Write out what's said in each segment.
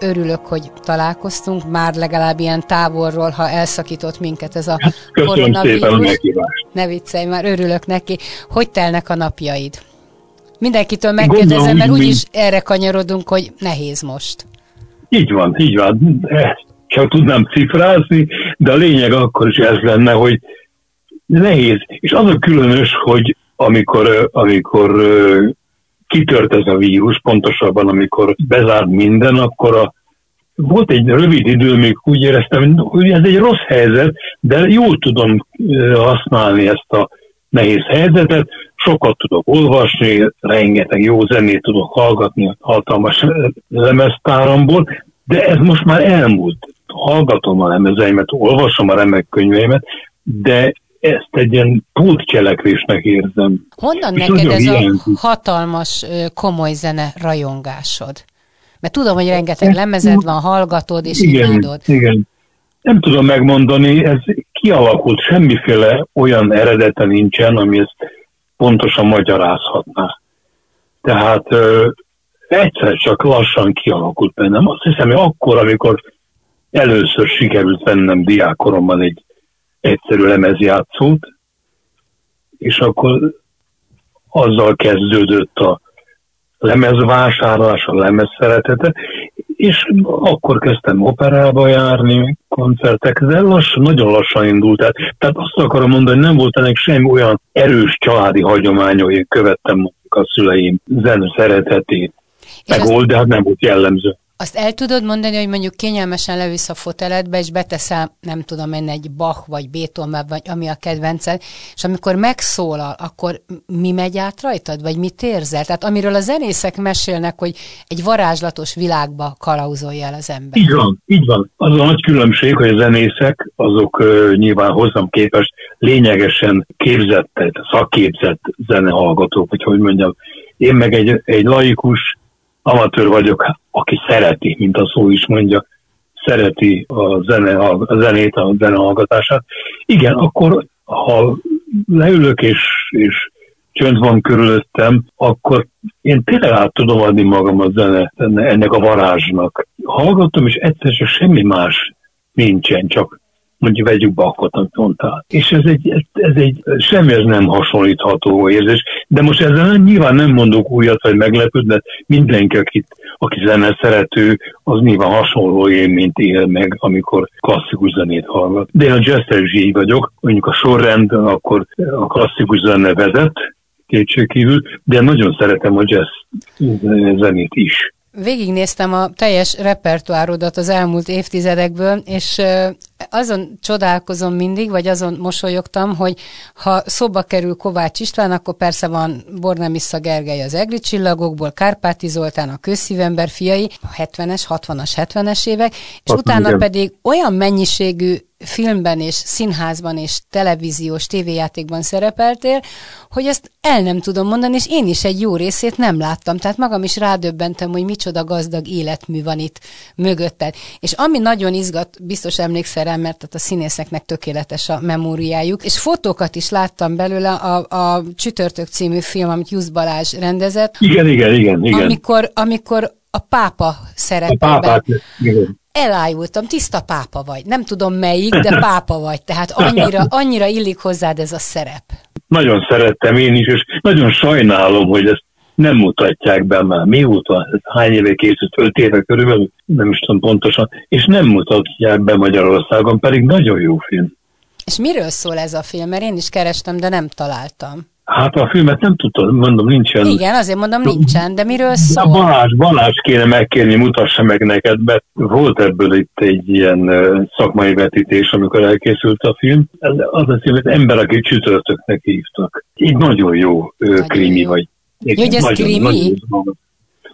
örülök, hogy találkoztunk, már legalább ilyen távolról, ha elszakított minket ez a hát, koronavírus. Ne viccelj, már örülök neki. Hogy telnek a napjaid? Mindenkitől megkérdezem, mert úgyis erre kanyarodunk, hogy nehéz most. Így van, így van. Csak tudnám cifrázni, de a lényeg akkor is ez lenne, hogy nehéz. És az a különös, hogy amikor, amikor kitört ez a vírus, pontosabban amikor bezárt minden, akkor a, volt egy rövid idő, még úgy éreztem, hogy ez egy rossz helyzet, de jól tudom használni ezt a nehéz helyzetet, sokat tudok olvasni, rengeteg jó zenét tudok hallgatni a hatalmas lemeztáramból, de ez most már elmúlt. Hallgatom a lemezeimet, olvasom a remek könyveimet, de ezt egy ilyen pótcselekvésnek érzem. Honnan És neked ez ilyen... a hatalmas, komoly zene rajongásod? Mert tudom, hogy rengeteg lemezed van, hallgatod és igen, imádod. Igen, nem tudom megmondani, ez kialakult, semmiféle olyan eredete nincsen, ami ezt pontosan magyarázhatná. Tehát ö, egyszer csak lassan kialakult bennem. Azt hiszem, hogy akkor, amikor először sikerült vennem diákoromban egy egyszerű lemezjátszót, és akkor azzal kezdődött a lemezvásárlás, a lemez szeretete, és akkor kezdtem operába járni, koncertek, de lassan, nagyon lassan indult. Tehát, tehát azt akarom mondani, hogy nem volt ennek semmi olyan erős családi hagyománya, hogy én követtem mondjuk a szüleim zen szeretetét. Meg volt, de hát nem volt jellemző. Azt el tudod mondani, hogy mondjuk kényelmesen levisz a foteledbe, és beteszel, nem tudom én, egy Bach, vagy Beethoven, vagy ami a kedvenced, és amikor megszólal, akkor mi megy át rajtad, vagy mit érzel? Tehát amiről a zenészek mesélnek, hogy egy varázslatos világba kalauzolja el az ember. Így van, így van. Az a nagy különbség, hogy a zenészek, azok uh, nyilván hozzám képest lényegesen képzett, szakképzett zenehallgatók, vagy hogy mondjam. Én meg egy, egy laikus, amatőr vagyok, aki szereti, mint a szó is mondja, szereti a, zene, a zenét, a zenehallgatását. Igen, akkor ha leülök és, és csönd van körülöttem, akkor én tényleg át tudom adni magam a zene, ennek a varázsnak. Hallgatom, és egyszer csak semmi más nincsen, csak mondjuk vegyük mondtál. És ez egy, ez, egy semmihez nem hasonlítható érzés, de most ezzel nyilván nem mondok újat, vagy meglepőt, mert mindenki, akit, aki zene szerető, az nyilván hasonló élményt él meg, amikor klasszikus zenét hallgat. De én a jazz így vagyok, mondjuk a sorrend, akkor a klasszikus zene vezet, kétségkívül, de nagyon szeretem a jazz zenét is. Végignéztem a teljes repertoárodat az elmúlt évtizedekből, és azon csodálkozom mindig, vagy azon mosolyogtam, hogy ha szóba kerül Kovács István, akkor persze van Bornemissza Gergely az Egri csillagokból, Kárpáti Zoltán a közszívember fiai, a 70-es, 60-as, 70-es évek, és Hat, utána igen. pedig olyan mennyiségű filmben és színházban és televíziós tévéjátékban szerepeltél, hogy ezt el nem tudom mondani, és én is egy jó részét nem láttam. Tehát magam is rádöbbentem, hogy micsoda gazdag életmű van itt mögötted. És ami nagyon izgat, biztos emlékszel rá, mert a színészeknek tökéletes a memóriájuk, és fotókat is láttam belőle a, a Csütörtök című film, amit Jusz Balázs rendezett. Igen, igen, igen. igen. Amikor, amikor a pápa szerepel. A pápát, igen elájultam, tiszta pápa vagy. Nem tudom melyik, de pápa vagy. Tehát annyira, annyira illik hozzád ez a szerep. Nagyon szerettem én is, és nagyon sajnálom, hogy ezt nem mutatják be már. Mióta? Hány éve készült? Öt éve körülbelül? Nem is tudom pontosan. És nem mutatják be Magyarországon, pedig nagyon jó film. És miről szól ez a film? Mert én is kerestem, de nem találtam. Hát a filmet nem tudtam, mondom, nincsen. Igen, azért mondom, nincsen, de miről szól? A Balázs, Balázs kéne megkérni, mutassa meg neked, mert volt ebből itt egy ilyen szakmai vetítés, amikor elkészült a film. Az a film, hogy ember, aki csütörtöknek hívtak. Így nagyon jó nagyon krimi jó. vagy. Jó, hogy ez nagyon, krimi? Nagyon,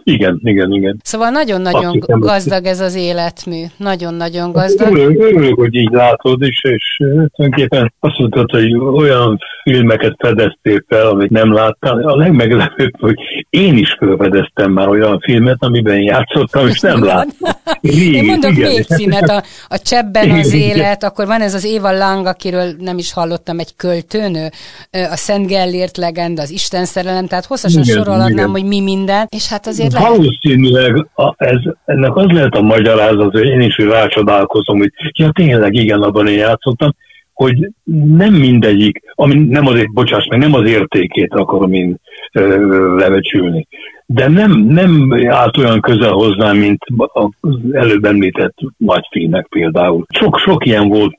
Igen, igen, igen. Szóval nagyon-nagyon gazdag ez az életmű. Nagyon-nagyon gazdag. Örülök, örülök, hogy így látod is, és tulajdonképpen azt mondtad, hogy olyan filmeket fedeztél fel, amit nem láttál. A legmeglepőbb, hogy én is felfedeztem már olyan filmet, amiben játszottam, és nem láttam. Régi, én mondok igen. még címet, a, a Csebben az élet, akkor van ez az Éva Lang, akiről nem is hallottam, egy költőnő, a Szent Gellért legenda, az Isten szerelem, tehát hosszasan igen, sorolhatnám, hogy mi minden, és hát azért lehet... Valószínűleg a, ez, ennek az lehet a magyarázat, hogy én is rácsodálkozom, hogy ja tényleg igen, abban én játszottam, hogy nem mindegyik, ami nem azért, bocsáss meg, nem az értékét akarom én ö, levecsülni, de nem, nem állt olyan közel hozzám, mint az előbb említett nagyfilmek például. Sok-sok ilyen volt,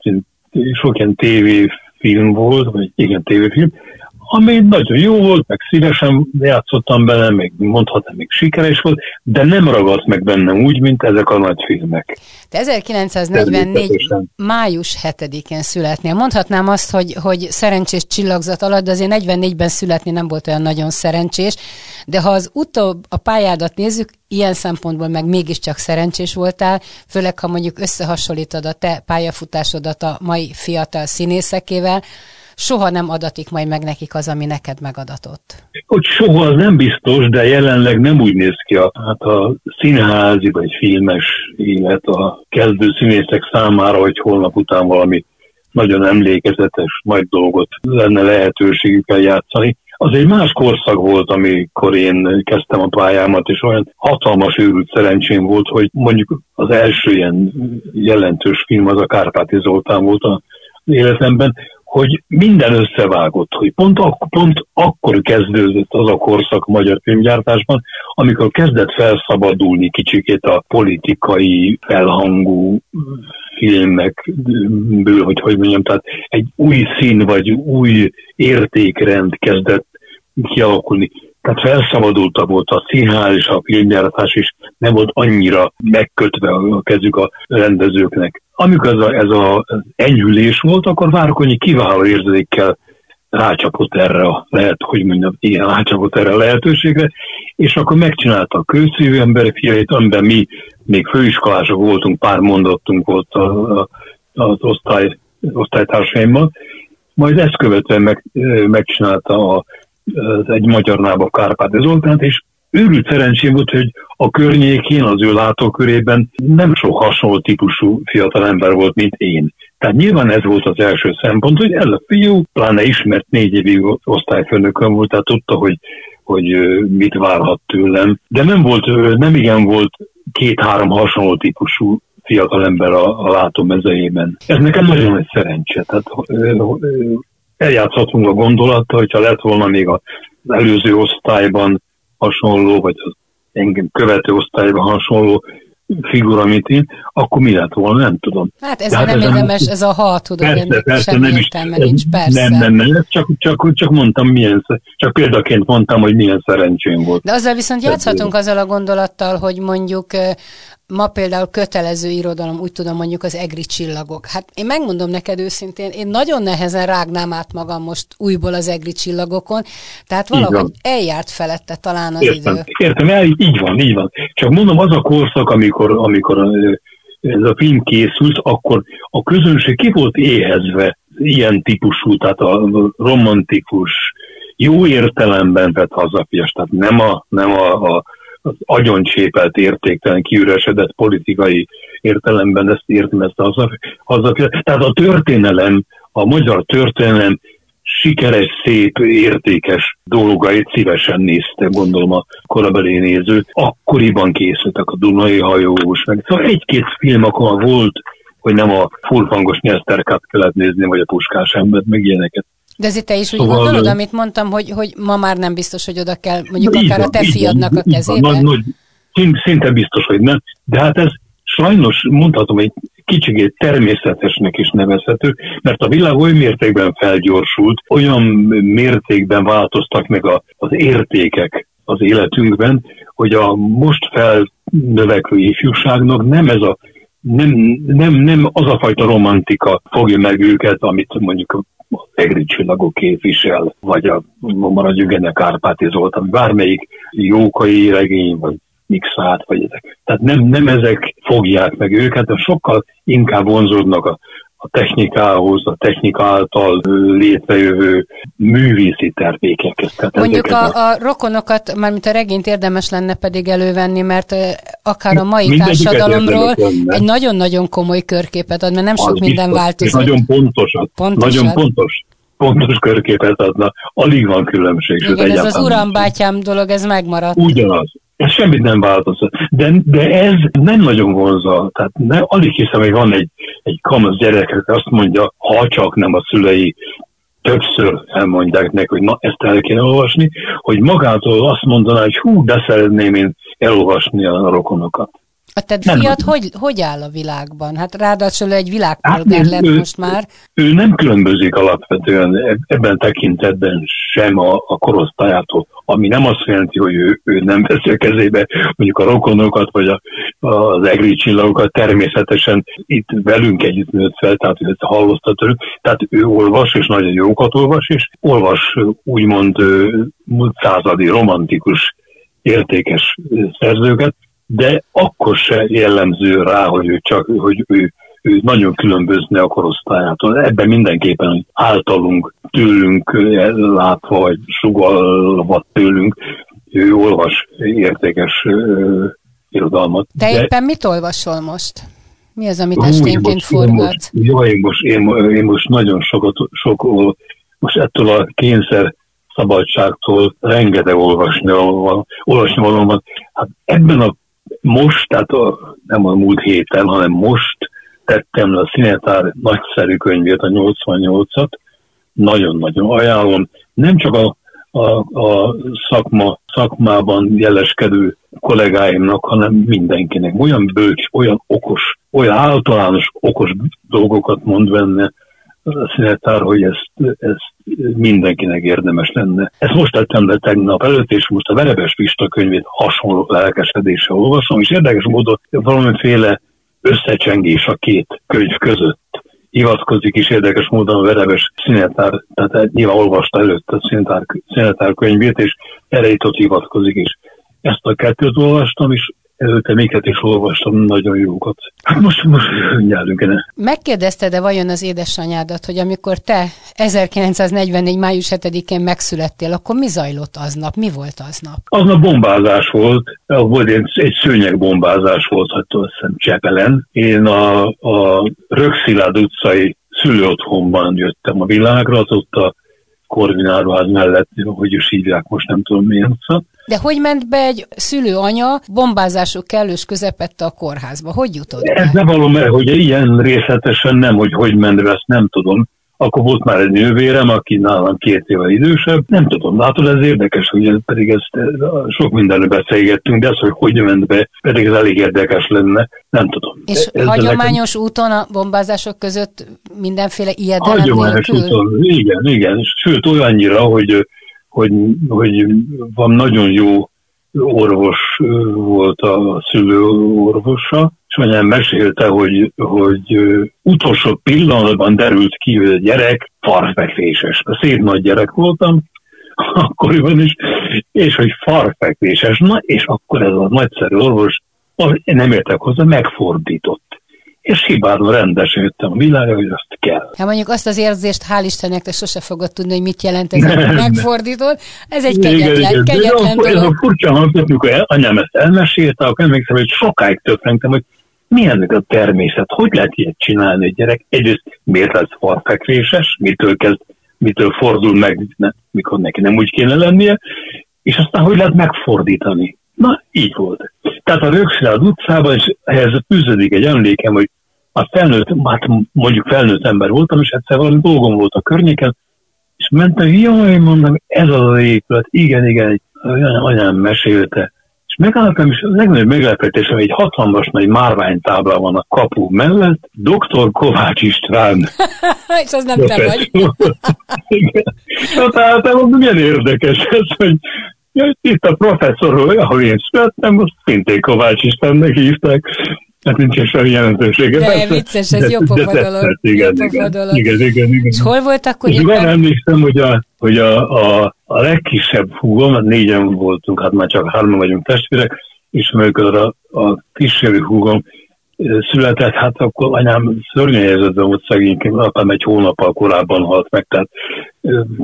sok ilyen tévéfilm volt, vagy igen, tévéfilm, ami nagyon jó volt, meg szívesen játszottam bele, még mondhatnám, még sikeres volt, de nem ragadt meg bennem úgy, mint ezek a nagy filmek. Te 1944. május 7-én születnél. Mondhatnám azt, hogy, hogy szerencsés csillagzat alatt, de azért 44-ben születni nem volt olyan nagyon szerencsés, de ha az utóbb a pályádat nézzük, ilyen szempontból meg mégiscsak szerencsés voltál, főleg ha mondjuk összehasonlítod a te pályafutásodat a mai fiatal színészekével, soha nem adatik majd meg nekik az, ami neked megadatott? Hogy soha az nem biztos, de jelenleg nem úgy néz ki a, hát a színházi vagy filmes élet a kezdő színészek számára, hogy holnap után valami nagyon emlékezetes nagy dolgot lenne lehetőségük eljátszani. Az egy más korszak volt, amikor én kezdtem a pályámat, és olyan hatalmas őrült szerencsém volt, hogy mondjuk az első ilyen jelentős film az a Kárpáti Zoltán volt az életemben, hogy minden összevágott, hogy pont, ak- pont akkor kezdődött az a korszak magyar filmgyártásban, amikor kezdett felszabadulni kicsikét a politikai felhangú filmekből, hogy hogy mondjam, tehát egy új szín vagy új értékrend kezdett kialakulni. Tehát felszabadulta volt a színház és a filmgyártás is, nem volt annyira megkötve a kezük a rendezőknek. Amikor ez a, ez a enyhülés volt, akkor Várkonyi kiváló érzékkel rácsapott erre a lehet, hogy mondjam, ilyen rácsapott erre a lehetőségre, és akkor megcsinálta a kőszívű ember fiait, amiben mi még főiskolások voltunk, pár mondatunk volt az osztály, osztálytársaimmal, majd ezt követően meg, megcsinálta a, egy magyar nába Kárpát Zoltánt, és őrült szerencsém volt, hogy a környékén, az ő látókörében nem sok hasonló típusú fiatal ember volt, mint én. Tehát nyilván ez volt az első szempont, hogy ez a fiú, pláne ismert négy évig osztályfőnökön volt, tehát tudta, hogy, hogy mit várhat tőlem. De nem volt, nem igen volt két-három hasonló típusú fiatal ember a, a látómezejében. Ez nekem nagyon nagy szerencse. Tehát eljátszhatunk a gondolattal, hogyha lett volna még az előző osztályban hasonló, vagy az engem követő osztályban hasonló figura, mint én, akkor mi lett volna, nem tudom. Hát ez hát nem érdemes, ez a ha, tudom, persze, persze, nem is, nincs, persze. Nem, nem, nem, csak, csak, csak mondtam, milyen, csak példaként mondtam, hogy milyen szerencsém volt. De azzal viszont játszhatunk azzal a gondolattal, hogy mondjuk ma például kötelező irodalom, úgy tudom mondjuk az egri csillagok. Hát én megmondom neked őszintén, én nagyon nehezen rágnám át magam most újból az egri csillagokon, tehát valahogy eljárt felette talán az értem, idő. Értem, el, így van, így van. Csak mondom, az a korszak, amikor, amikor ez a film készült, akkor a közönség ki volt éhezve ilyen típusú, tehát a romantikus, jó értelemben vett hazafias, tehát nem a, nem a, a az agyoncsépelt értéktelen, kiüresedett politikai értelemben ezt értem, ezt az, az, Tehát a történelem, a magyar történelem sikeres, szép, értékes dolgait szívesen nézte, gondolom a korabeli néző. Akkoriban készültek a Dunai hajós, meg szóval egy-két film akkor volt, hogy nem a fullhangos nyeszterkát kellett nézni, vagy a puskás embert, meg ilyeneket. De azért te is úgy szóval, gondolod, amit mondtam, hogy, hogy ma már nem biztos, hogy oda kell mondjuk akár van, a te fiadnak van, a kezébe? Van, nagy, szinte biztos, hogy nem. De hát ez sajnos mondhatom, egy kicsit természetesnek is nevezhető, mert a világ oly mértékben felgyorsult, olyan mértékben változtak meg a, az értékek az életünkben, hogy a most felnövekvő ifjúságnak nem ez a nem, nem, nem az a fajta romantika fogja meg őket, amit mondjuk az egri csillagok képvisel, vagy a maradjuk ennek Kárpáti Zoltán, bármelyik jókai regény, vagy mixát, vagy ezek. Tehát nem, nem ezek fogják meg őket, de sokkal inkább vonzódnak a, a technikához, a technika által létrejövő művészi termékekhez. Tehát Mondjuk a, a rokonokat, mármint a regényt érdemes lenne pedig elővenni, mert akár a mai társadalomról egy nagyon-nagyon komoly körképet ad, mert nem sok minden biztos, változik. Nagyon pontosat. Pontosat. Nagyon pontos pontos körképet adna, alig van különbség. Igen, ez az uram bátyám dolog, ez megmaradt. Ugyanaz. Ez semmit nem változott. De, de ez nem nagyon vonza. Tehát ne, alig hiszem, hogy van egy, egy kamasz gyerek, aki azt mondja, ha csak nem a szülei többször elmondják neki, hogy na, ezt el kéne olvasni, hogy magától azt mondaná, hogy hú, de szeretném én elolvasni a rokonokat. A te nem, fiat hogy, hogy áll a világban? Hát ráadásul egy világpolgár hát, lett ő, most már. Ő nem különbözik alapvetően. Ebben tekintetben sem a, a korosztályától, ami nem azt jelenti, hogy ő, ő nem veszi a kezébe mondjuk a rokonokat, vagy a, az egri csillagokat, természetesen itt velünk együtt nőtt fel, tehát ő hallozta tőlük, tehát ő olvas, és nagyon jókat olvas, és olvas úgymond századi romantikus értékes szerzőket, de akkor se jellemző rá, hogy ő csak, hogy ő, ő nagyon különbözne a korosztályától. Ebben mindenképpen általunk, tőlünk látva, vagy sugalva tőlünk, ő olvas értékes irodalmat. Te de... éppen mit olvasol most? Mi az, amit esténként forgatsz? Jó, én most, én, én most nagyon sokat, sok, most ettől a kényszer szabadságtól rengeteg olvasni, olvasni valóban. Hát ebben a most, tehát a, nem a múlt héten, hanem most tettem le a Színetár nagyszerű könyvét, a 88-at, nagyon-nagyon ajánlom. Nem csak a, a, a szakma, szakmában jeleskedő kollégáimnak, hanem mindenkinek. Olyan bölcs, olyan okos, olyan általános okos dolgokat mond benne, színetár, hogy ezt, ezt mindenkinek érdemes lenne. Ezt most tettem le tegnap előtt, és most a Verebes Pista könyvét hasonló lelkesedéssel olvasom, és érdekes módon valamiféle összecsengés a két könyv között hivatkozik is érdekes módon a Verebes színetár, tehát nyilván olvasta előtt a színetár, színetár könyvét, és erre itt ott hivatkozik is. Ezt a kettőt olvastam, és előtte miket is olvastam, nagyon jókat. Most, most nyerünk enne. Megkérdezte de vajon az édesanyádat, hogy amikor te 1944. május 7-én megszülettél, akkor mi zajlott aznap? Mi volt aznap? Aznap bombázás volt, volt egy, egy szőnyegbombázás volt, hát azt hiszem Csepelen. Én a, a Rökszilád utcai szülőotthonban jöttem a világra, az ott a Korvináruház mellett, hogy is hívják, most nem tudom milyen utca de hogy ment be egy szülő anya bombázások kellős közepette a kórházba? Hogy jutott be? Ez nem való, mert hogy ilyen részletesen nem, hogy hogy ment be, ezt nem tudom. Akkor volt már egy nővérem, aki nálam két éve idősebb. Nem tudom, látod, ez érdekes, hogy ez pedig ezt sok mindenről beszélgettünk, de az, hogy hogy ment be, pedig ez elég érdekes lenne, nem tudom. És ez hagyományos nekem... úton a bombázások között mindenféle ijedelem Hagyományos nélkül? úton, igen, igen. Sőt, olyannyira, hogy hogy, hogy van nagyon jó orvos volt a szülő orvosa, és anyám mesélte, hogy, hogy utolsó pillanatban derült ki, hogy a gyerek farfekvéses. Szép nagy gyerek voltam, akkoriban is, és hogy farfekvéses. Na, és akkor ez a nagyszerű orvos, nem értek hozzá, megfordított és hibádon rendesen jöttem a világra, hogy azt kell. Hát mondjuk azt az érzést, hál' Istennek, te sose fogod tudni, hogy mit jelent ez, hogy megfordítod. Ez egy kegyetlen, igen, igen. kegyetlen dolog. Ez a furcsa hangzott, amikor anyám ezt elmesélte, akkor emlékszem, hogy sokáig töprengtem, hogy mi ennek a természet, hogy lehet ilyet csinálni egy gyerek? Egyrészt miért lesz farfekvéses, mitől kezd, mitől fordul meg, ne, mikor neki nem úgy kéne lennie, és aztán hogy lehet megfordítani. Na, így volt. Tehát a Rögszilárd utcában, és ehhez fűződik egy emlékem, hogy a felnőtt, hát mondjuk felnőtt ember voltam, és egyszer valami dolgom volt a környéken, és mentem, jaj, mondom, ez az az épület, igen, igen, olyan anyám mesélte, és megálltam, és a legnagyobb meglepetésem, egy hatalmas nagy márványtábla van a kapu mellett, dr. Kovács István. és az nem te vagy. igen. Hát általában milyen érdekes ez, hogy itt a professzor, ahol én születtem, most szintén Kovács Istennek hívták, Hát nincsen semmi jelentősége. De persze, vicces, ez jó pofa dolog. Igen, igen, igen, igen, igen. És hol volt akkor? És van emlékszem, hogy a, hogy a, a, a legkisebb húgom, hát négyen voltunk, hát már csak hárman vagyunk testvérek, és amikor a, a kísérő húgom született, hát akkor anyám szörnyű helyzetben volt szegényként, apám egy hónappal korábban halt meg, tehát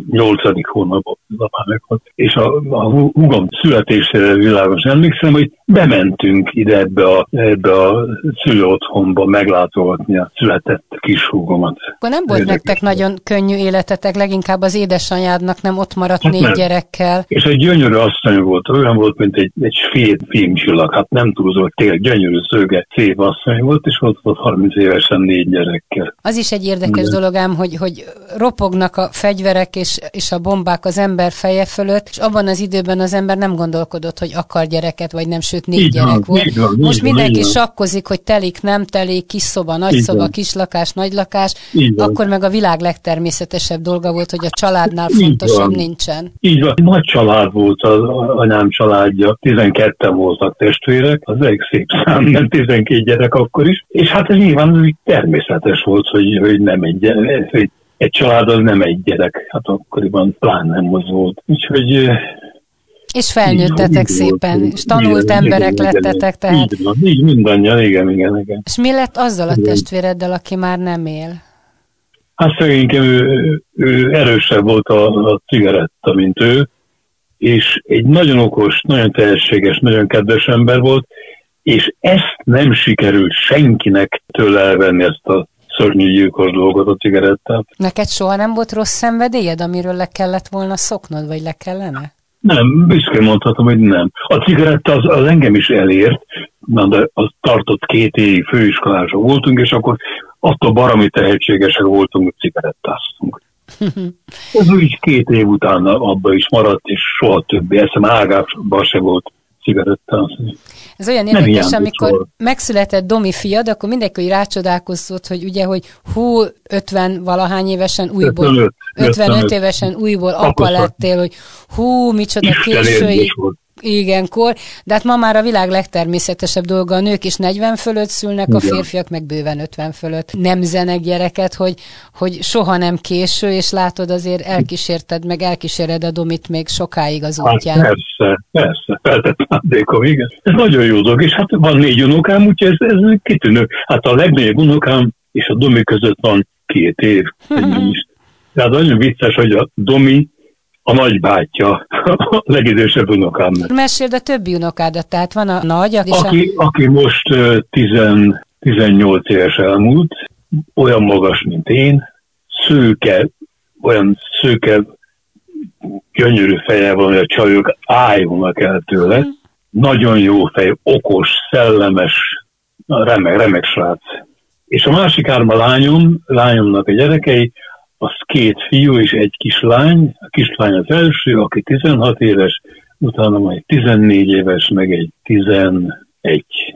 nyolcadik hónapban apám meghalt. És a, a húgom születésére világos emlékszem, hogy bementünk ide ebbe a, ebbe a szülőotthonba meglátogatni a született kis húgomat. Akkor nem volt Érdekes nektek nagyon könnyű életetek, leginkább az édesanyádnak nem ott maradt hát négy nem. gyerekkel. És egy gyönyörű asszony volt, olyan volt, mint egy, egy fél filmcsillag, hát nem túlzó, tényleg gyönyörű szőge, szép asszony volt, és ott volt 30 évesen négy gyerekkel. Az is egy érdekes Igen. dolog ám, hogy, hogy ropognak a fegyverek és, és a bombák az ember feje fölött, és abban az időben az ember nem gondolkodott, hogy akar gyereket, vagy nem, sőt négy így gyerek van, volt. Így van, Most így mindenki van, sakkozik, hogy telik, nem telik, kis szoba, nagy így szoba, van. kis lakás, nagy lakás, így akkor meg a világ legtermészetesebb dolga volt, hogy a családnál így fontosabb van. nincsen. Így van, nagy család volt az anyám családja, 12 voltak testvérek, az elég szép szám, nem 12 gyerek akkor is, és hát ez nyilván természetes volt, hogy, hogy nem egy, hogy egy család az nem egy gyerek, hát akkoriban plán nem az volt. Úgyhogy és felnőttetek így, szépen, volt, és tanult igen, emberek igen, lettetek, tehát... Így van, így mindannyian, igen, igen, igen. És mi lett azzal a testvéreddel, aki már nem él? Hát szegényként ő, ő erősebb volt a, a cigaretta, mint ő, és egy nagyon okos, nagyon tehetséges, nagyon kedves ember volt, és ezt nem sikerült senkinek tőle elvenni ezt a szörnyű gyilkos dolgot a cigarettát. Neked soha nem volt rossz szenvedélyed, amiről le kellett volna szoknod, vagy le kellene? Nem, büszkén mondhatom, hogy nem. A cigaretta az, az engem is elért, de az tartott két évig főiskolások voltunk, és akkor attól barami tehetségesek voltunk, hogy cigarettáztunk. Ez úgy két év után abba is maradt, és soha többé eszem ágában se volt cigarettázni. Ez olyan érdekes, amikor szól. megszületett Domi fiad, akkor mindenki rácsodálkozott, hogy ugye, hogy hú, 50 valahány évesen újból, 55, 55, 55 évesen újból apa lettél, hogy hú, micsoda késői igen, kor, de hát ma már a világ legtermészetesebb dolga, a nők is 40 fölött szülnek, Igen. a férfiak meg bőven 50 fölött. Nem zenek gyereket, hogy, hogy soha nem késő, és látod azért elkísérted, meg elkíséred a domit még sokáig az hát útján. Hát persze, persze, feltett szándékom, igen. Ez nagyon jó dolog, és hát van négy unokám, úgyhogy ez, ez kitűnő. Hát a legnagyobb unokám és a domi között van két év. Tehát nagyon vicces, hogy a domi a nagybátyja, a legidősebb unokám. Meséld a többi unokádat, tehát van a nagy, aki, a... aki most uh, 10, 18 éves elmúlt, olyan magas, mint én, szőke, olyan szőke, gyönyörű feje van, hogy a csajok ájulnak el tőle. Mm. Nagyon jó fej, okos, szellemes, remek, remek srác. És a másik árma lányom, lányomnak a gyerekei, az két fiú és egy kislány. A kislány az első, aki 16 éves, utána majd 14 éves, meg egy 11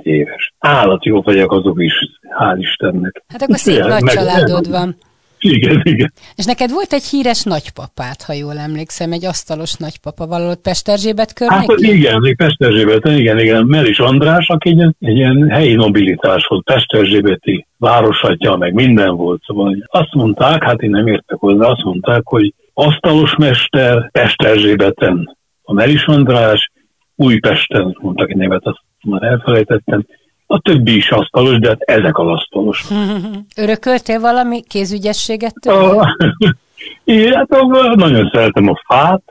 éves. Állat jó fejek azok is, hál' Istennek. Hát akkor szép nagy családod van. Igen, igen. És neked volt egy híres nagypapát, ha jól emlékszem, egy asztalos nagypapa valahol Pesterzsébet környékén? Hát igen, Pesterzsébet, igen, igen. Melis András, aki egy, egy ilyen helyi nobilitás volt, Pesterzsébeti városatja, meg minden volt. Szóval azt mondták, hát én nem értek hozzá, azt mondták, hogy asztalos mester Pesterzsébeten a Melis András, Újpesten, mondtak egy nevet, azt már elfelejtettem, a többi is asztalos, de hát ezek a asztalos. Örököltél valami kézügyességet tőle? Én hát nagyon szeretem a fát,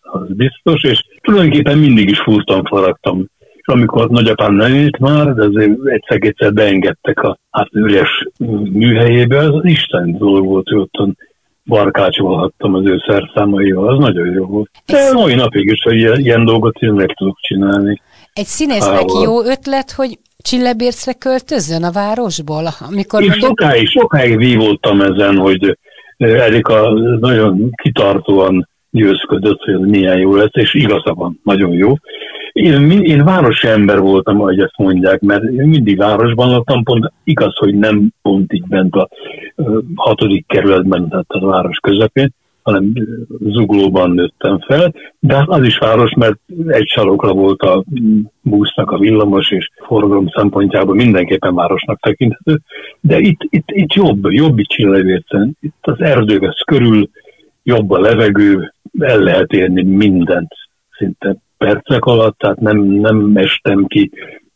az biztos, és tulajdonképpen mindig is fúrtam, faragtam. És amikor nagyapám nem élt már, de azért egyszer-egyszer beengedtek a hát üres műhelyébe, az Isten dolog volt, hogy ottan barkácsolhattam az ő szerszámaival, az nagyon jó volt. De mai napig is, hogy ilyen, ilyen dolgot én meg tudok csinálni. Egy színésznek jó ötlet, hogy Csillebércre költözzön a városból? Amikor Én mondjuk... sokáig, sokáig vívódtam ezen, hogy Erika nagyon kitartóan győzködött, hogy milyen jó lesz, és igaza van, nagyon jó. Én, én városi ember voltam, ahogy ezt mondják, mert én mindig városban laktam, pont igaz, hogy nem pont így bent a hatodik kerületben, tehát a város közepén, hanem zuglóban nőttem fel, de hát az is város, mert egy sarokra volt a busznak a villamos, és forgalom szempontjából mindenképpen városnak tekinthető, de itt, itt, itt jobb, jobb itt Csillevércen, itt az erdővesz körül, jobb a levegő, el lehet érni mindent szinte percek alatt, tehát nem, nem estem ki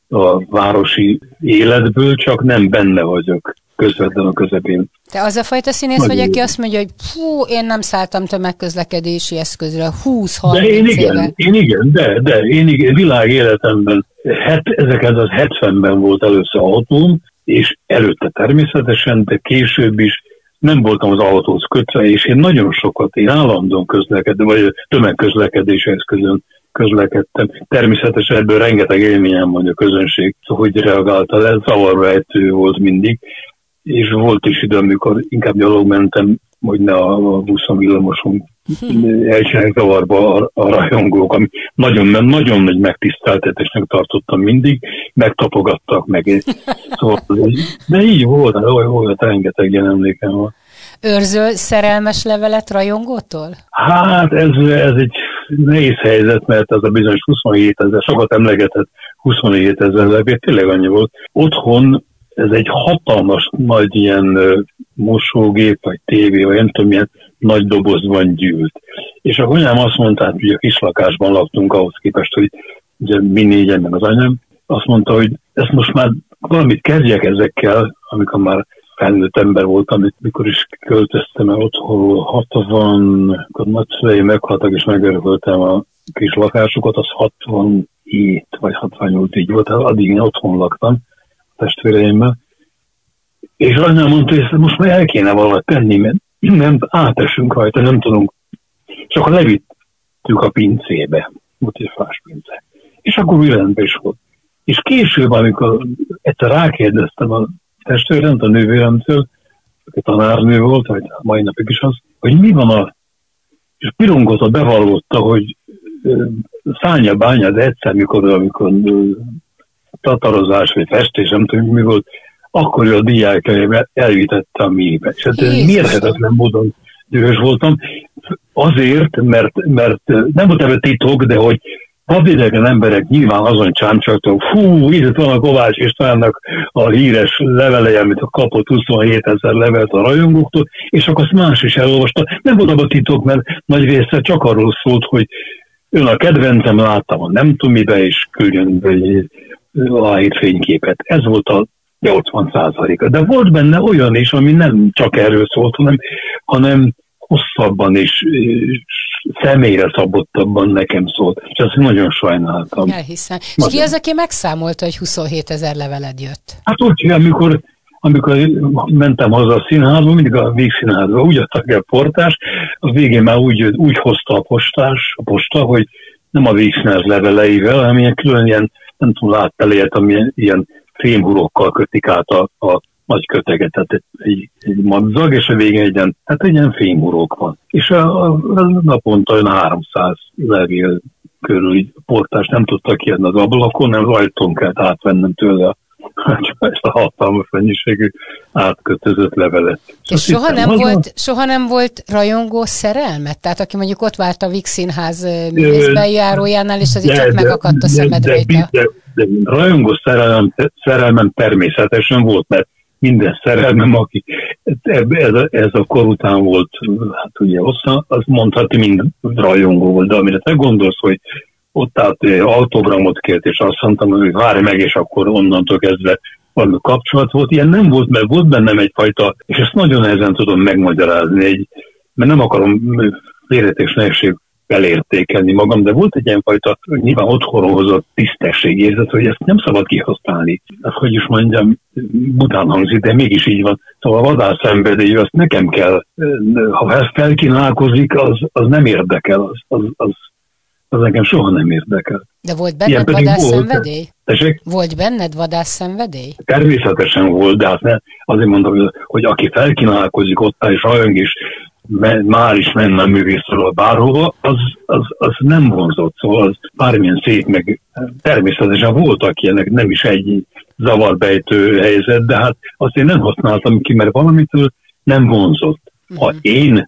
a városi életből, csak nem benne vagyok közvetlen a közepén. Te az a fajta színész vagy, aki azt mondja, hogy fú, én nem szálltam tömegközlekedési eszközre 20-30 De én igen, éve. én igen, de, de én igen, világ életemben, het, 1970-ben volt először autóm, és előtte természetesen, de később is nem voltam az autóhoz kötve, és én nagyon sokat, én állandóan közlekedtem, vagy tömegközlekedési eszközön közlekedtem. Természetesen ebből rengeteg élményem van a közönség, hogy reagálta le, zavarba ejtő volt mindig, és volt is idő, amikor inkább gyalog mentem, hogy ne a buszon villamoson elcsinálják zavarba a, a rajongók, ami nagyon, nagyon nagy megtiszteltetésnek tartottam mindig, megtapogattak meg. Szóval, de így volt, olyan volt, rengeteg ilyen emlékem van. Őrzöl szerelmes levelet rajongótól? Hát ez, ez egy nehéz helyzet, mert az a bizonyos 27 ezer, sokat emlegetett 27 ezer levél, tényleg annyi volt. Otthon ez egy hatalmas nagy ilyen mosógép, vagy tévé, vagy nem tudom, milyen nagy dobozban gyűlt. És a anyám azt mondta, hogy a kislakásban laktunk ahhoz képest, hogy ugye mi négyen, meg az anyám, azt mondta, hogy ezt most már valamit kezdjek ezekkel, amikor már felnőtt ember voltam, mikor is költöztem el otthonról 60, akkor nagyszüleim meghaltak, és megörököltem a kis lakásokat, az 67 vagy 68 így volt, addig én otthon laktam testvéreimmel. És anyám mondta, hogy ezt most már el kéne valahogy tenni, mert nem átesünk rajta, nem tudunk. És akkor levittük a pincébe, volt egy fás pince. És akkor rendben is volt. És később, amikor egyszer rákérdeztem a testvéremt, a nővéremtől, aki tanárnő volt, vagy mai napig is az, hogy mi van a... És pirongozott, bevallotta, hogy szánya bánya, de egyszer, mikor, amikor tatarozás, vagy festés, nem tudom, mi volt, akkor ő a diákjaival elvitette a mélybe. És hát mérhetetlen módon dühös voltam. Azért, mert, mert nem volt ebben titok, de hogy vadidegen emberek nyilván azon csámcsagtak, fú, itt van a Kovács Istvánnak a híres levele, amit a kapott 27 ezer levelet a rajongóktól, és akkor azt más is elolvasta. Nem volt abban titok, mert nagy része csak arról szólt, hogy ön a kedvencem, láttam a nem tudom mibe, és küldjön egy aláírt fényképet. Ez volt a 80 százaléka. De volt benne olyan is, ami nem csak erről szólt, hanem, hanem hosszabban és személyre szabottabban nekem szólt. És azt nagyon sajnáltam. Elhiszem. És ki az, aki megszámolta, hogy 27 ezer leveled jött? Hát úgy, amikor amikor mentem haza a színházba, mindig a végszínházba úgy adtak el portás, a végén már úgy, úgy hozta a postás, a posta, hogy nem a végszínház leveleivel, hanem ilyen külön ilyen, nem tudom, láttál ilyet, ami ilyen fémhurokkal kötik át a, a nagy köteget, tehát egy, egy, egy madzag, és a végén egy ilyen, hát egy ilyen fémhurók van. És a, a, a naponta olyan 300 levél körül portás nem tudtak kijönni az ablakon, nem rajton kellett átvennem tőle ezt a hatalmas mennyiségű átkötözött levelet. És soha nem, volt, soha nem volt rajongó szerelmet? Tehát aki mondjuk ott várt a Vix Színház művészbejárójánál, és azért csak megakadt a szemed de, rajta. De, de, de rajongó szerelem, szerelmem természetesen volt, mert minden szerelmem, aki ez, a, ez a kor után volt, hát ugye hosszan, az mondhatni mind rajongó volt, de amire te gondolsz, hogy ott állt autogramot kért, és azt mondtam, hogy várj meg, és akkor onnantól kezdve valami kapcsolat volt. Ilyen nem volt, mert volt bennem egyfajta, és ezt nagyon nehezen tudom megmagyarázni, egy, mert nem akarom félretés nehézség felértékelni magam, de volt egy ilyenfajta nyilván otthonról hozott tisztességérzet, hogy ezt nem szabad kihasználni. Azt, hogy is mondjam, bután hangzik, de mégis így van. Szóval a vadász szenvedély, azt nekem kell, ha felkínálkozik, az, az nem érdekel, az, az, az az nekem soha nem érdekel. De volt benned vadászszenvedély? Volt. Volt benned vadászszenvedély? Természetesen volt, de hát ne, azért mondom, hogy aki felkínálkozik ott és rajong is, már is menne a művészről bárhova, az, az, az nem vonzott, szóval az bármilyen szép, meg természetesen voltak ilyenek, nem is egy zavarbejtő helyzet, de hát azt én nem használtam ki, mert valamitől nem vonzott. Ha uh-huh.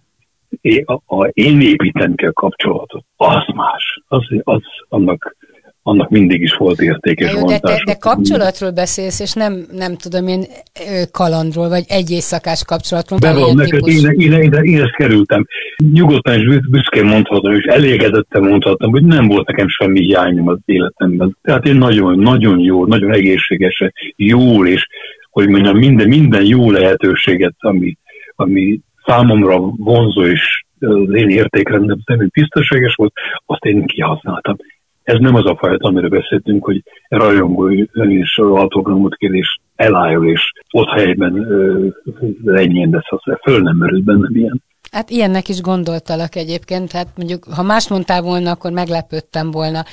Én a, a én építem kell kapcsolatot, az más. Az, az annak annak mindig is volt értékes jó, de, te, de kapcsolatról beszélsz, és nem, nem tudom én kalandról, vagy egy éjszakás kapcsolatról. Be van neked, én, én, én, én, ezt kerültem. Nyugodtan és büszkén mondhatom, és elégedetten mondhatom, hogy nem volt nekem semmi hiányom az életemben. Tehát én nagyon, nagyon jó, nagyon egészségesen, jól, és hogy mondjam, minden, minden jó lehetőséget, ami, ami számomra vonzó és az én értékrendem szerint tisztességes volt, azt én kihasználtam. Ez nem az a fajta, amiről beszéltünk, hogy rajongó ön is autogramot kér, és elájul, és ott helyben lenjen, de szóval föl nem merült bennem ilyen. Hát ilyennek is gondoltalak egyébként, hát mondjuk, ha más mondtál volna, akkor meglepődtem volna.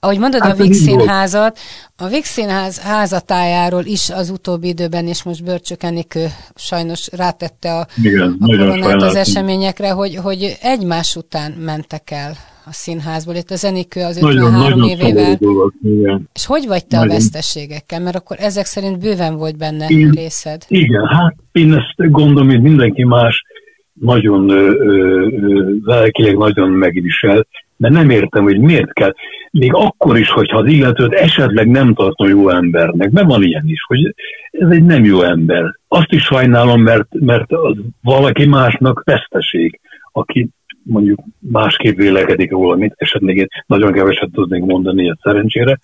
Ahogy mondod hát a Vix Színházat, a Vix Színház házatájáról is az utóbbi időben, és most Börcsök Enikő sajnos rátette a, Igen, a koronát az eseményekre, hogy, hogy egymás után mentek el a színházból. Itt a Zenikő az 53 nagyon, nagyon évével. Dolog, igen. És hogy vagy te nagyon. a veszteségekkel? Mert akkor ezek szerint bőven volt benne én, részed. Igen, hát én ezt gondolom, hogy mindenki más nagyon lelkileg nagyon megvisel, de nem értem, hogy miért kell. Még akkor is, hogyha az illetőt esetleg nem tartom jó embernek, mert van ilyen is, hogy ez egy nem jó ember. Azt is sajnálom, mert, mert az valaki másnak veszteség, aki mondjuk másképp vélekedik róla, mint esetleg én nagyon keveset tudnék mondani a szerencsére,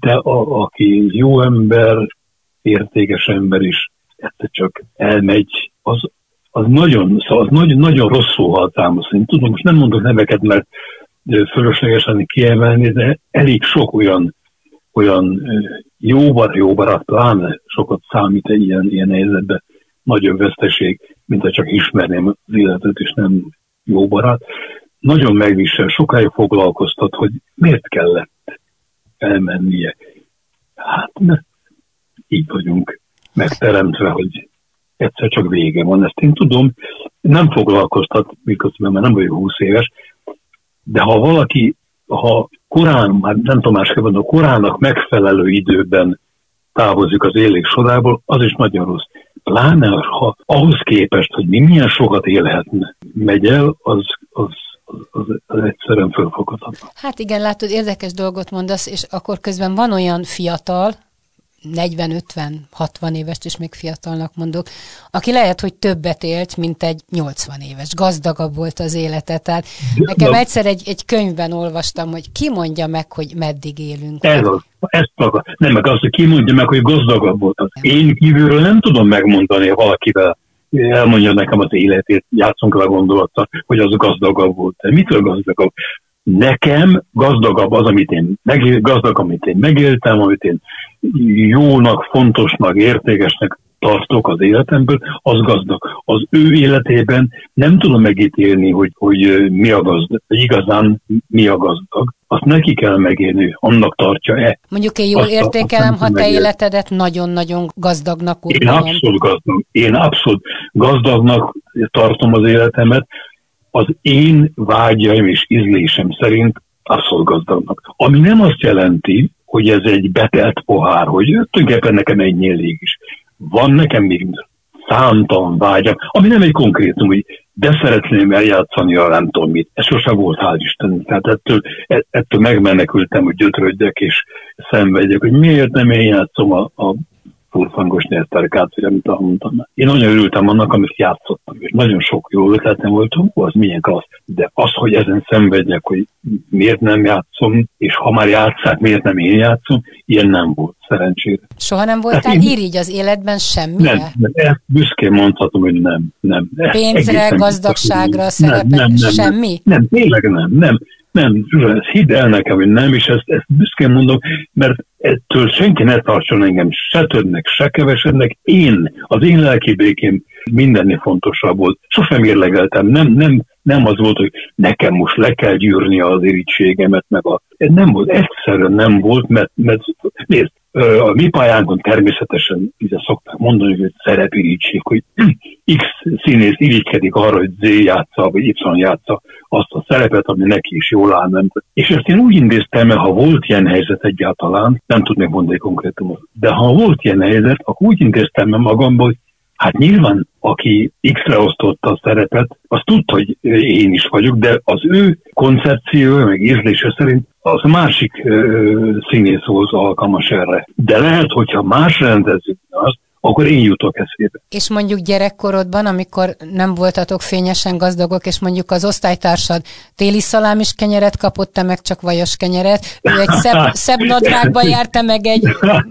de a, aki jó ember, értékes ember is, egyszer csak elmegy, az, az nagyon, szóval az nagyon, nagyon rosszul halt Én tudom, most nem mondok neveket, mert fölöslegesen kiemelni, de elég sok olyan, olyan jó bar, jó barát, pláne sokat számít egy ilyen, ilyen helyzetben, nagyobb veszteség, mint ha csak ismerném az életet, és nem jó barát. Nagyon megvisel, sokáig foglalkoztat, hogy miért kellett elmennie. Hát, mert így vagyunk megteremtve, hogy egyszer csak vége van. Ezt én tudom, nem foglalkoztat, miközben már nem vagyok 20 éves, de ha valaki, ha korán, már nem tudom másképp mondani, korának megfelelő időben távozik az élék sorából, az is nagyon rossz. Pláne, ha ahhoz képest, hogy mi milyen sokat élhetne, megy el, az, az, az, az egyszerűen fölfoghatatlan. Hát igen, látod, érdekes dolgot mondasz, és akkor közben van olyan fiatal, 40-50-60 évest is még fiatalnak mondok, aki lehet, hogy többet élt, mint egy 80 éves. Gazdagabb volt az élete. Tehát nekem egyszer egy, egy könyvben olvastam, hogy ki mondja meg, hogy meddig élünk. Ez az. Ezt maga. Nem, meg az, hogy ki mondja meg, hogy gazdagabb volt. Én kívülről nem tudom megmondani valakivel, elmondja nekem az életét, játszunk le gondolattal, hogy az gazdagabb volt. De mitől gazdagabb? Nekem gazdagabb az, amit én, megél, gazdag, amit én megéltem, amit én jónak, fontosnak, értékesnek tartok az életemből, az gazdag. Az ő életében nem tudom megítélni, hogy, hogy mi a gazdag, igazán mi a gazdag. Azt neki kell megélni, annak tartja-e. Mondjuk én jól azt, értékelem, azt ha te életedet nagyon-nagyon gazdagnak Én abszolút gazdag. Én abszolút gazdagnak tartom az életemet, az én vágyaim és ízlésem szerint abszolút gazdagnak. Ami nem azt jelenti, hogy ez egy betelt pohár, hogy tulajdonképpen nekem egy elég is. Van nekem még számtalan vágyam, ami nem egy konkrétum, hogy de szeretném eljátszani a nem tudom mit. Ez sosem volt, hál' Isten. Tehát ettől, e, ettől megmenekültem, hogy gyötrődjek és szenvedjek, hogy miért nem én játszom a, a furfangos nyerterkát, vagy amit mondtam. Én nagyon örültem annak, amit játszottam, és nagyon sok jó ötletem volt, az milyen klassz. De az, hogy ezen szenvedjek, hogy miért nem játszom, és ha már játszák, miért nem én játszom, ilyen nem volt, szerencsére. Soha nem voltál hát én... irigy az életben semmi? Nem, nem, ezt büszkén mondhatom, hogy nem. nem. Pénzre, gazdagságra, szerepet, nem, nem? Nem, nem, tényleg nem, nem. Nem, Zsuzsa, hidd el nekem, hogy nem, és ezt, ezt büszkén mondom, mert ettől senki ne tartson engem se többnek, se kevesednek. Én, az én lelki békém mindennél fontosabb volt. Sosem érlegeltem, nem, nem, nem az volt, hogy nekem most le kell gyűrni az irítségemet, meg a... Nem volt, egyszerűen nem volt, mert, mert nézd, a mi pályánkon természetesen ide szokták mondani, hogy szerepirítség, hogy X színész irigykedik arra, hogy Z játsza, vagy Y játsza azt a szerepet, ami neki is jól áll. És ezt én úgy intéztem, mert ha volt ilyen helyzet egyáltalán, nem tudnék mondani konkrétumot, de ha volt ilyen helyzet, akkor úgy intéztem magamba, hogy Hát nyilván, aki X-re osztotta a szerepet, az tudta, hogy én is vagyok, de az ő koncepciója, meg ízlése szerint az másik ö, színészhoz alkalmas erre. De lehet, hogyha más rendezik azt, akkor én jutok eszébe. És mondjuk gyerekkorodban, amikor nem voltatok fényesen gazdagok, és mondjuk az osztálytársad téli is kenyeret kapott, te meg csak vajas kenyeret, ő egy szebb, szebb nadrágban járta meg egy,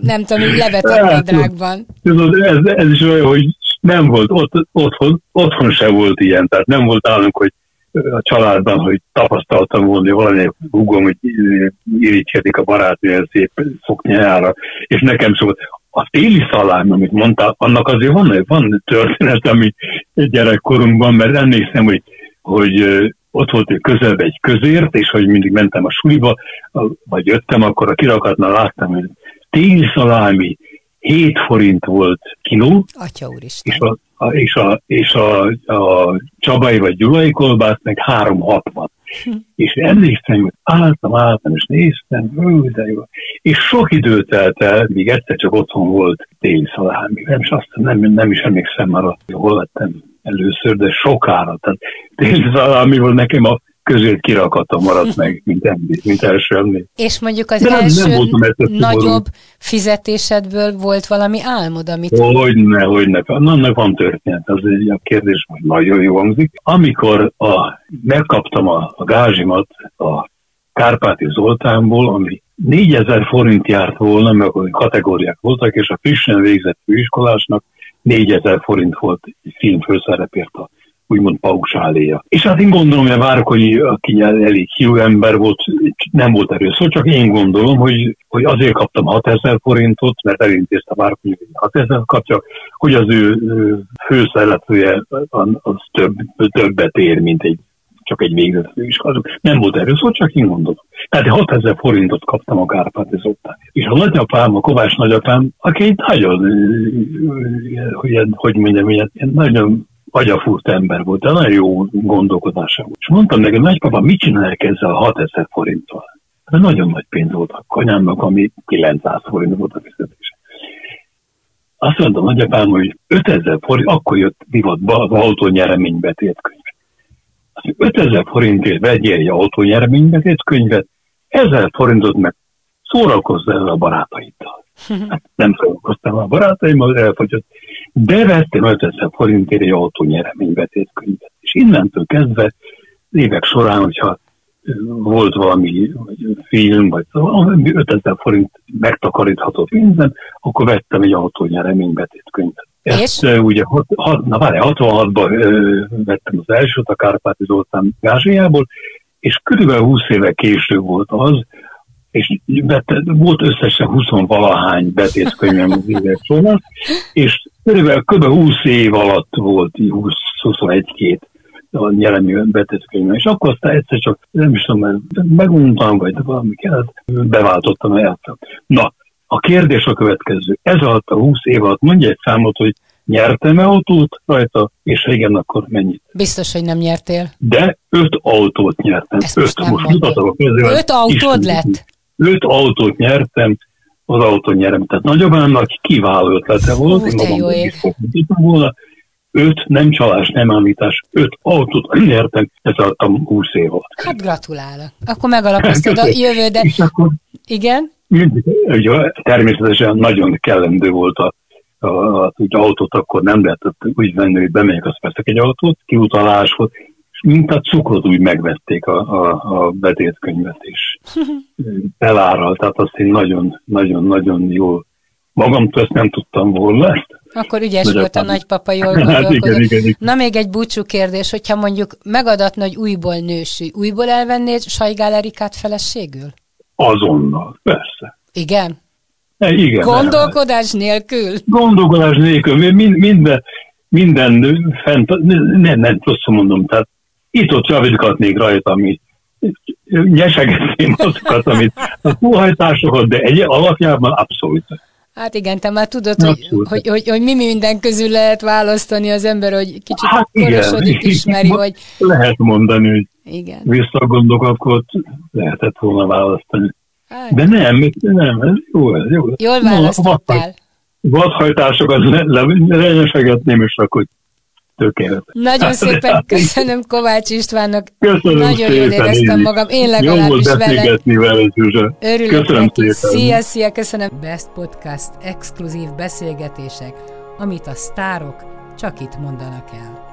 nem tudom, levetett nadrágban. Ez, ez is olyan, hogy nem volt, ott, otthon, otthon se volt ilyen, tehát nem volt állunk, hogy a családban, hogy tapasztaltam volna, hogy valami húgom, hogy irítkedik a barát, ilyen szép szoknyára, és nekem szóval a téli szalám, amit mondtál, annak azért van, van történet, ami gyerekkorunkban, mert emlékszem, hogy, hogy ott volt egy közelben egy közért, és hogy mindig mentem a suliba, vagy jöttem, akkor a kirakatnál láttam, hogy téli szalámi 7 forint volt kiló, Atya és a, a, és, a, és a, a Csabai vagy Gyulai kolbász meg 360. Hm. És emlékszem, hogy álltam, álltam, és néztem, hú, de jó. És sok idő telt el, míg egyszer csak otthon volt téli szalámi. Nem, és azt nem, nem is emlékszem már, hogy hol lettem először, de sokára. Tehát téli szalámi volt nekem a között kirakata maradt meg, mint, emlé, mint első emlék. És mondjuk az nem, első nem nagyobb fizetésedből volt valami álmod, amit... Hogyne, hogyne. Annak van történet, az egy a kérdés, hogy nagyon jó hangzik. Amikor a, megkaptam a, a gázsimat a Kárpáti Zoltánból, ami 4000 forint járt volna, mert kategóriák voltak, és a frissen végzett főiskolásnak 4000 forint volt egy film főszerepért a úgymond pausáléja. És hát én gondolom, hogy a Várkonyi, aki elég hiú ember volt, nem volt erőszó, csak én gondolom, hogy, hogy azért kaptam 6000 forintot, mert elintézte Várkonyi, hogy 6000 kapja, hogy az ő, ő főszereplője az több, többet ér, mint egy csak egy végzett főiskolázó. Nem volt erőszó, csak én gondolom. Tehát 6000 forintot kaptam a Kárpáti Zoltán. És a nagyapám, a Kovács nagyapám, aki egy nagyon, hogy, hogy mondjam, ilyen, nagyon agyafúrt ember volt, de nagyon jó gondolkodása volt. És mondtam neki, nagypapa, mit csinálják ezzel a 6000 forinttal? Ez nagyon nagy pénz volt a kanyámnak, ami 900 forint volt a fizetése. Azt mondtam nagyapám, hogy 5000 forint, akkor jött divatba az autónyereménybetét könyv. Azt 5000 forintért vegyél egy autónyereménybetét könyvet, 1000 forintot meg szórakozz ezzel a barátaiddal. Nem szórakoztam a barátaimmal, elfogyott de vettem 5000 forintért egy autó nyereménybetét könyvet. És innentől kezdve évek során, hogyha volt valami film, vagy 5000 forint megtakarítható pénzben, akkor vettem egy autó nyereménybetét könyvet. Ezt és? ugye, hat, na várj, 66-ban vettem az elsőt a Kárpáti Zoltán gázsiából, és körülbelül 20 éve később volt az, és volt összesen 20 valahány betétkönyvem az évek során, és körülbelül kb. 20 év alatt volt 20-21-két a nyelemi betétkönyvem, és akkor aztán egyszer csak, nem is tudom, meguntam, vagy valami kellett, beváltottam el. Na, a kérdés a következő. Ez alatt a 20 év alatt mondja egy számot, hogy nyertem-e autót rajta, és igen, akkor mennyit? Biztos, hogy nem nyertél. De öt autót nyertem. Ezt öt. Most, most mutatok a Öt autód lett? Öt autót nyertem, az autó nyerem. Tehát nagyobámnak kiváló ötlete volt, én magam is volna. Öt, nem csalás, nem állítás, öt autót nyertem, ez adtam 20 év alatt. Hát gratulálok. Akkor megalapoztad a jövődet. És akkor Igen? Ugye, természetesen nagyon kellendő volt a, a, a, a autót akkor nem lehetett úgy venni, hogy bemegyek, azt veszek egy autót, kiutalás volt, mint a cukrot úgy megvették a, a, a betétkönyvet is. Eláral, tehát azt én nagyon-nagyon-nagyon jól magamtól ezt nem tudtam volna. Akkor ügyes volt a nagypapa, jól hát igen, igen, igen. Na még egy búcsú kérdés, hogyha mondjuk megadatna, hogy újból nősülj, újból elvennéd Sajgál Erikát feleségül? Azonnal, persze. Igen? E, igen. Gondolkodás nem. nélkül? Gondolkodás nélkül. Mind, minden, minden fent, nem, nem rosszul mondom, tehát itt-ott javítgatnék rajta, ami nyesegetném azokat, amit a túlhajtásokat, de egy alapjában abszolút. Hát igen, te már tudod, hogy, hogy, hogy, hogy mi minden közül lehet választani az ember, hogy kicsit hát korosodik, ismeri, hogy... Lehet mondani, hogy igen. visszagondolok, akkor lehetett volna választani. Hát. De nem, nem, ez jó, ez jó. Jól választottál. vadhajtásokat lenyesegetném, és akkor tökéletes. Nagyon szépen köszönöm Kovács Istvánnak. Köszönöm Nagyon szépen, jól éreztem magam. Én legalábbis Jó vele. vele Zsuzsa. Örülök köszönöm neki. Szépen. Szia, szia, köszönöm. Best Podcast exkluzív beszélgetések, amit a sztárok csak itt mondanak el.